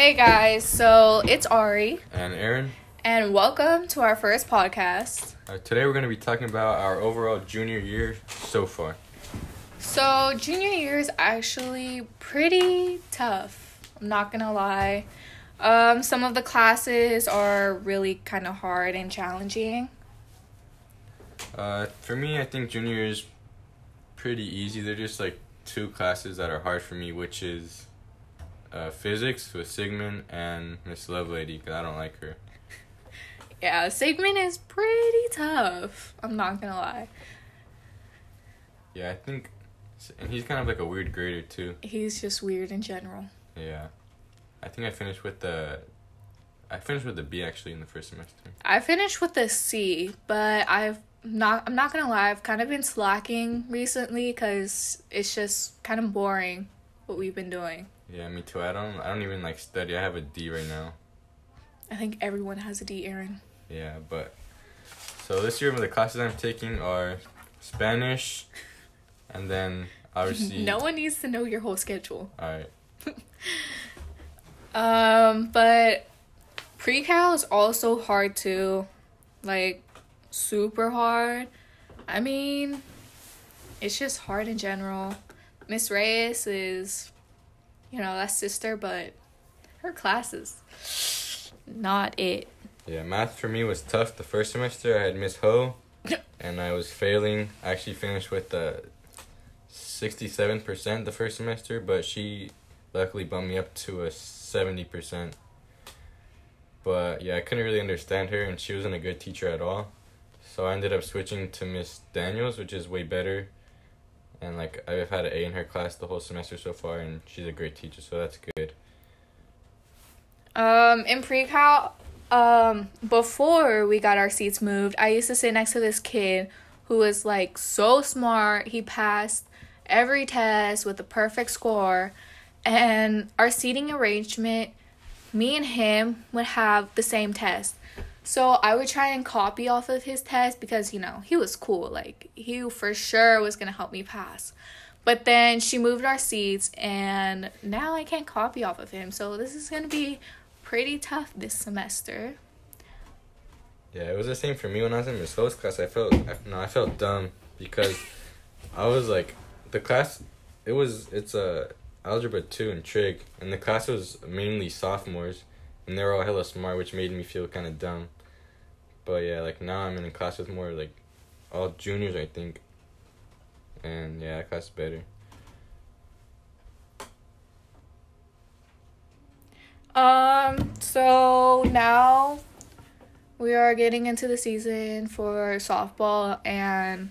Hey guys, so it's Ari, and Aaron. and welcome to our first podcast. Uh, today we're going to be talking about our overall junior year so far. So, junior year is actually pretty tough. I'm not gonna lie. Um, some of the classes are really kind of hard and challenging. Uh, for me, I think junior year is pretty easy. They're just like two classes that are hard for me, which is uh, physics with Sigmund and Miss Lovelady, because I don't like her. Yeah, Sigmund is pretty tough. I'm not gonna lie. Yeah, I think, and he's kind of like a weird grader too. He's just weird in general. Yeah, I think I finished with the, I finished with the B actually in the first semester. I finished with the C, but I've not. I'm not gonna lie. I've kind of been slacking recently because it's just kind of boring what we've been doing. Yeah, me too. I don't, I don't even like study. I have a D right now. I think everyone has a D, Aaron. Yeah, but so this year the classes I'm taking are Spanish, and then obviously. No one needs to know your whole schedule. All right. Um, but pre-cal is also hard too. Like super hard. I mean, it's just hard in general. Miss Reyes is you know, that's sister, but her classes not it. Yeah, math for me was tough the first semester. I had Miss Ho, and I was failing. I actually finished with the sixty-seven percent the first semester, but she luckily bumped me up to a seventy percent. But yeah, I couldn't really understand her, and she wasn't a good teacher at all. So I ended up switching to Miss Daniels, which is way better. And like I've had an A in her class the whole semester so far, and she's a great teacher, so that's good. Um, in pre-cal, um, before we got our seats moved, I used to sit next to this kid who was like so smart. He passed every test with a perfect score, and our seating arrangement, me and him would have the same test. So I would try and copy off of his test because, you know, he was cool. Like, he for sure was going to help me pass. But then she moved our seats, and now I can't copy off of him. So this is going to be pretty tough this semester. Yeah, it was the same for me when I was in Miss Ho's class. I felt I, no, I felt dumb because I was like the class. It was it's a algebra two and trig, and the class was mainly sophomores, and they're all hella smart, which made me feel kind of dumb. But yeah, like now I'm in a class with more like all juniors, I think. And yeah, that class is better. Um, so now we are getting into the season for softball and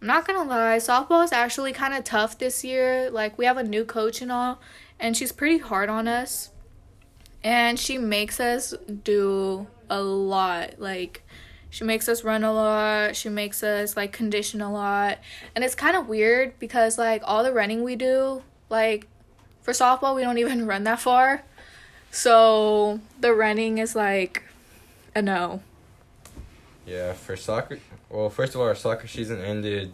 I'm not gonna lie, softball is actually kind of tough this year. Like, we have a new coach and all, and she's pretty hard on us. And she makes us do a lot. Like, she makes us run a lot. She makes us, like, condition a lot. And it's kind of weird because, like, all the running we do, like, for softball, we don't even run that far. So, the running is, like, a no. Yeah, for soccer. Well, first of all, our soccer season ended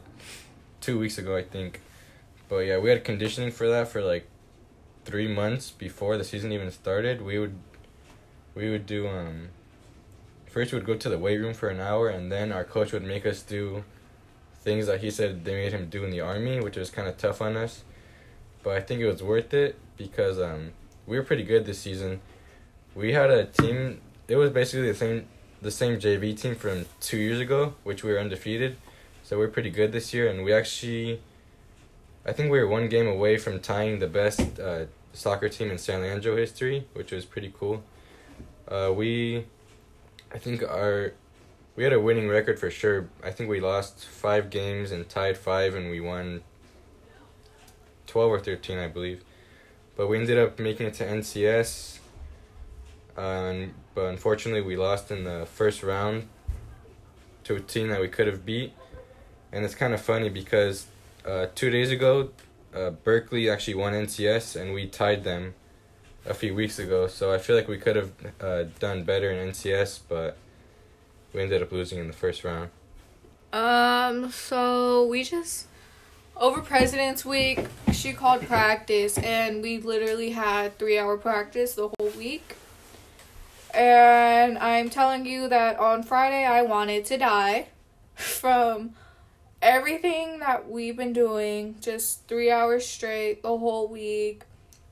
two weeks ago, I think. But yeah, we had conditioning for that for like three months before the season even started. We would, we would do um. First, we would go to the weight room for an hour, and then our coach would make us do things that he said they made him do in the army, which was kind of tough on us. But I think it was worth it because um we were pretty good this season. We had a team. It was basically the same the same JV team from two years ago, which we were undefeated. So we're pretty good this year, and we actually, I think we were one game away from tying the best uh, soccer team in San Leandro history, which was pretty cool. Uh, we, I think our, we had a winning record for sure. I think we lost five games and tied five, and we won. Twelve or thirteen, I believe, but we ended up making it to NCS. Um, but unfortunately, we lost in the first round to a team that we could have beat. And it's kind of funny because uh, two days ago, uh, Berkeley actually won NCS and we tied them a few weeks ago. So I feel like we could have uh, done better in NCS, but we ended up losing in the first round. Um, so we just over President's Week, she called practice, and we literally had three hour practice the whole week. And I'm telling you that on Friday I wanted to die from everything that we've been doing, just three hours straight the whole week,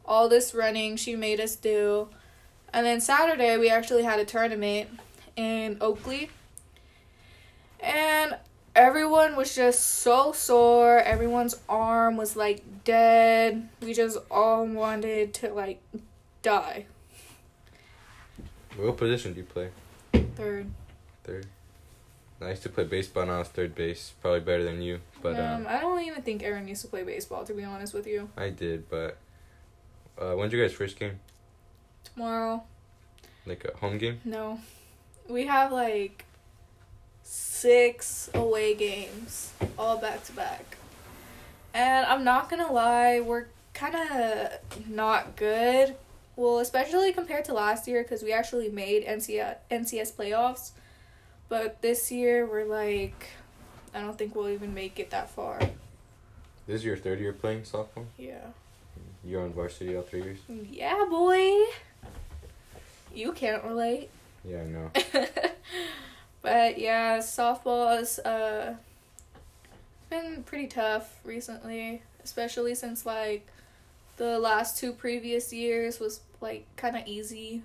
all this running she made us do. And then Saturday we actually had a tournament in Oakley. And everyone was just so sore. Everyone's arm was like dead. We just all wanted to like die. What position do you play? Third. Third. I used to play baseball and I was third base. Probably better than you, but um, um, I don't even think Aaron used to play baseball. To be honest with you, I did. But uh, when's your guys' first game? tomorrow, Like a home game? no, we have like six away games all back to back, and I'm not gonna lie, we're kind of not good. Well, especially compared to last year, because we actually made NCS NCS playoffs, but this year we're like, I don't think we'll even make it that far. This is your third year playing softball. Yeah. You're on varsity all three years. Yeah, boy. You can't relate. Yeah, I know. but yeah, softball has uh been pretty tough recently, especially since like the last two previous years was like kind of easy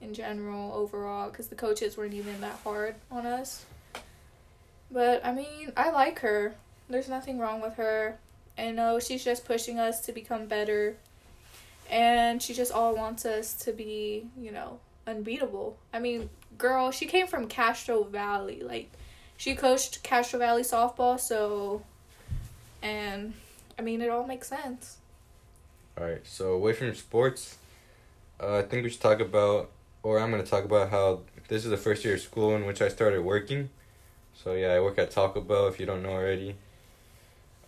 in general overall cuz the coaches weren't even that hard on us. But I mean, I like her. There's nothing wrong with her. I know she's just pushing us to become better. And she just all wants us to be, you know, unbeatable. I mean, girl, she came from Castro Valley. Like, she coached Castro Valley softball, so. And, I mean, it all makes sense. All right. So away from sports, uh, I think we should talk about, or I'm gonna talk about how this is the first year of school in which I started working. So yeah, I work at Taco Bell. If you don't know already,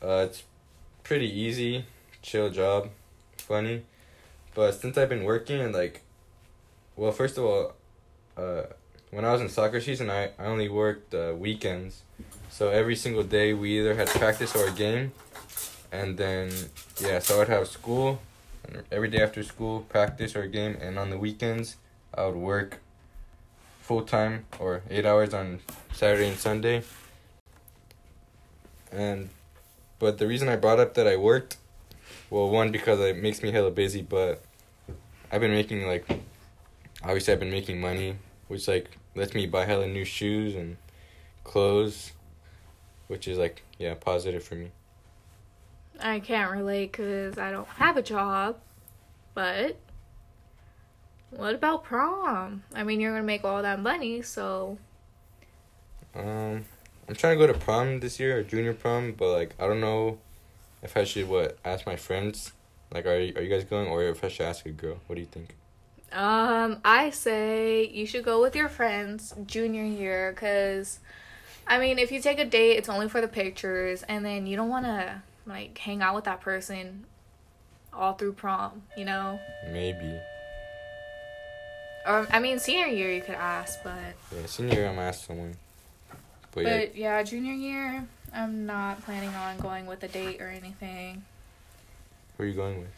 uh, it's pretty easy, chill job, funny. But since I've been working and like, well, first of all, uh, when I was in soccer season, I, I only worked uh, weekends. So every single day we either had practice or a game. And then, yeah, so I'd have school. Every day after school, practice or a game. And on the weekends, I would work full time or eight hours on Saturday and Sunday. And, but the reason I brought up that I worked, well, one, because it makes me hella busy, but I've been making, like, obviously I've been making money, which, like, lets me buy hella new shoes and clothes, which is, like, yeah, positive for me. I can't relate because I don't have a job. But what about prom? I mean, you're gonna make all that money, so Um, I'm trying to go to prom this year or junior prom, but like I don't know if I should what ask my friends. Like, are you, are you guys going, or if I should ask a girl? What do you think? um, I say you should go with your friends junior year, cause I mean, if you take a date, it's only for the pictures, and then you don't wanna like hang out with that person all through prom, you know. Maybe. Or I mean, senior year you could ask, but Yeah, senior year I'm gonna someone. But, yeah, yeah, junior year I'm not planning on going with a date or anything. who are you going with?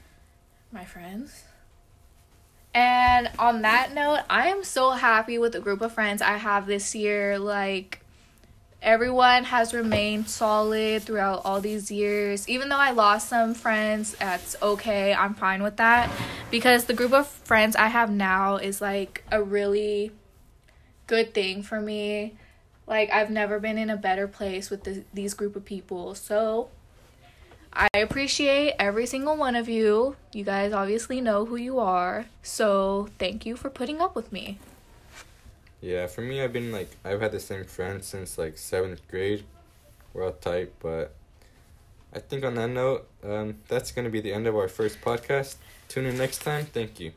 my friends. And on that note, I am so happy with the group of friends I have this year. Like, everyone has remained solid throughout all these years. Even though I lost some friends, that's okay. I'm fine with that. Because the group of friends I have now is like a really good thing for me. Like, I've never been in a better place with the, these group of people. So, I appreciate every single one of you. You guys obviously know who you are. So, thank you for putting up with me. Yeah, for me, I've been like I've had the same friends since like seventh grade. We're all tight, but I think on that note, um, that's gonna be the end of our first podcast. Tune in next time. Thank you.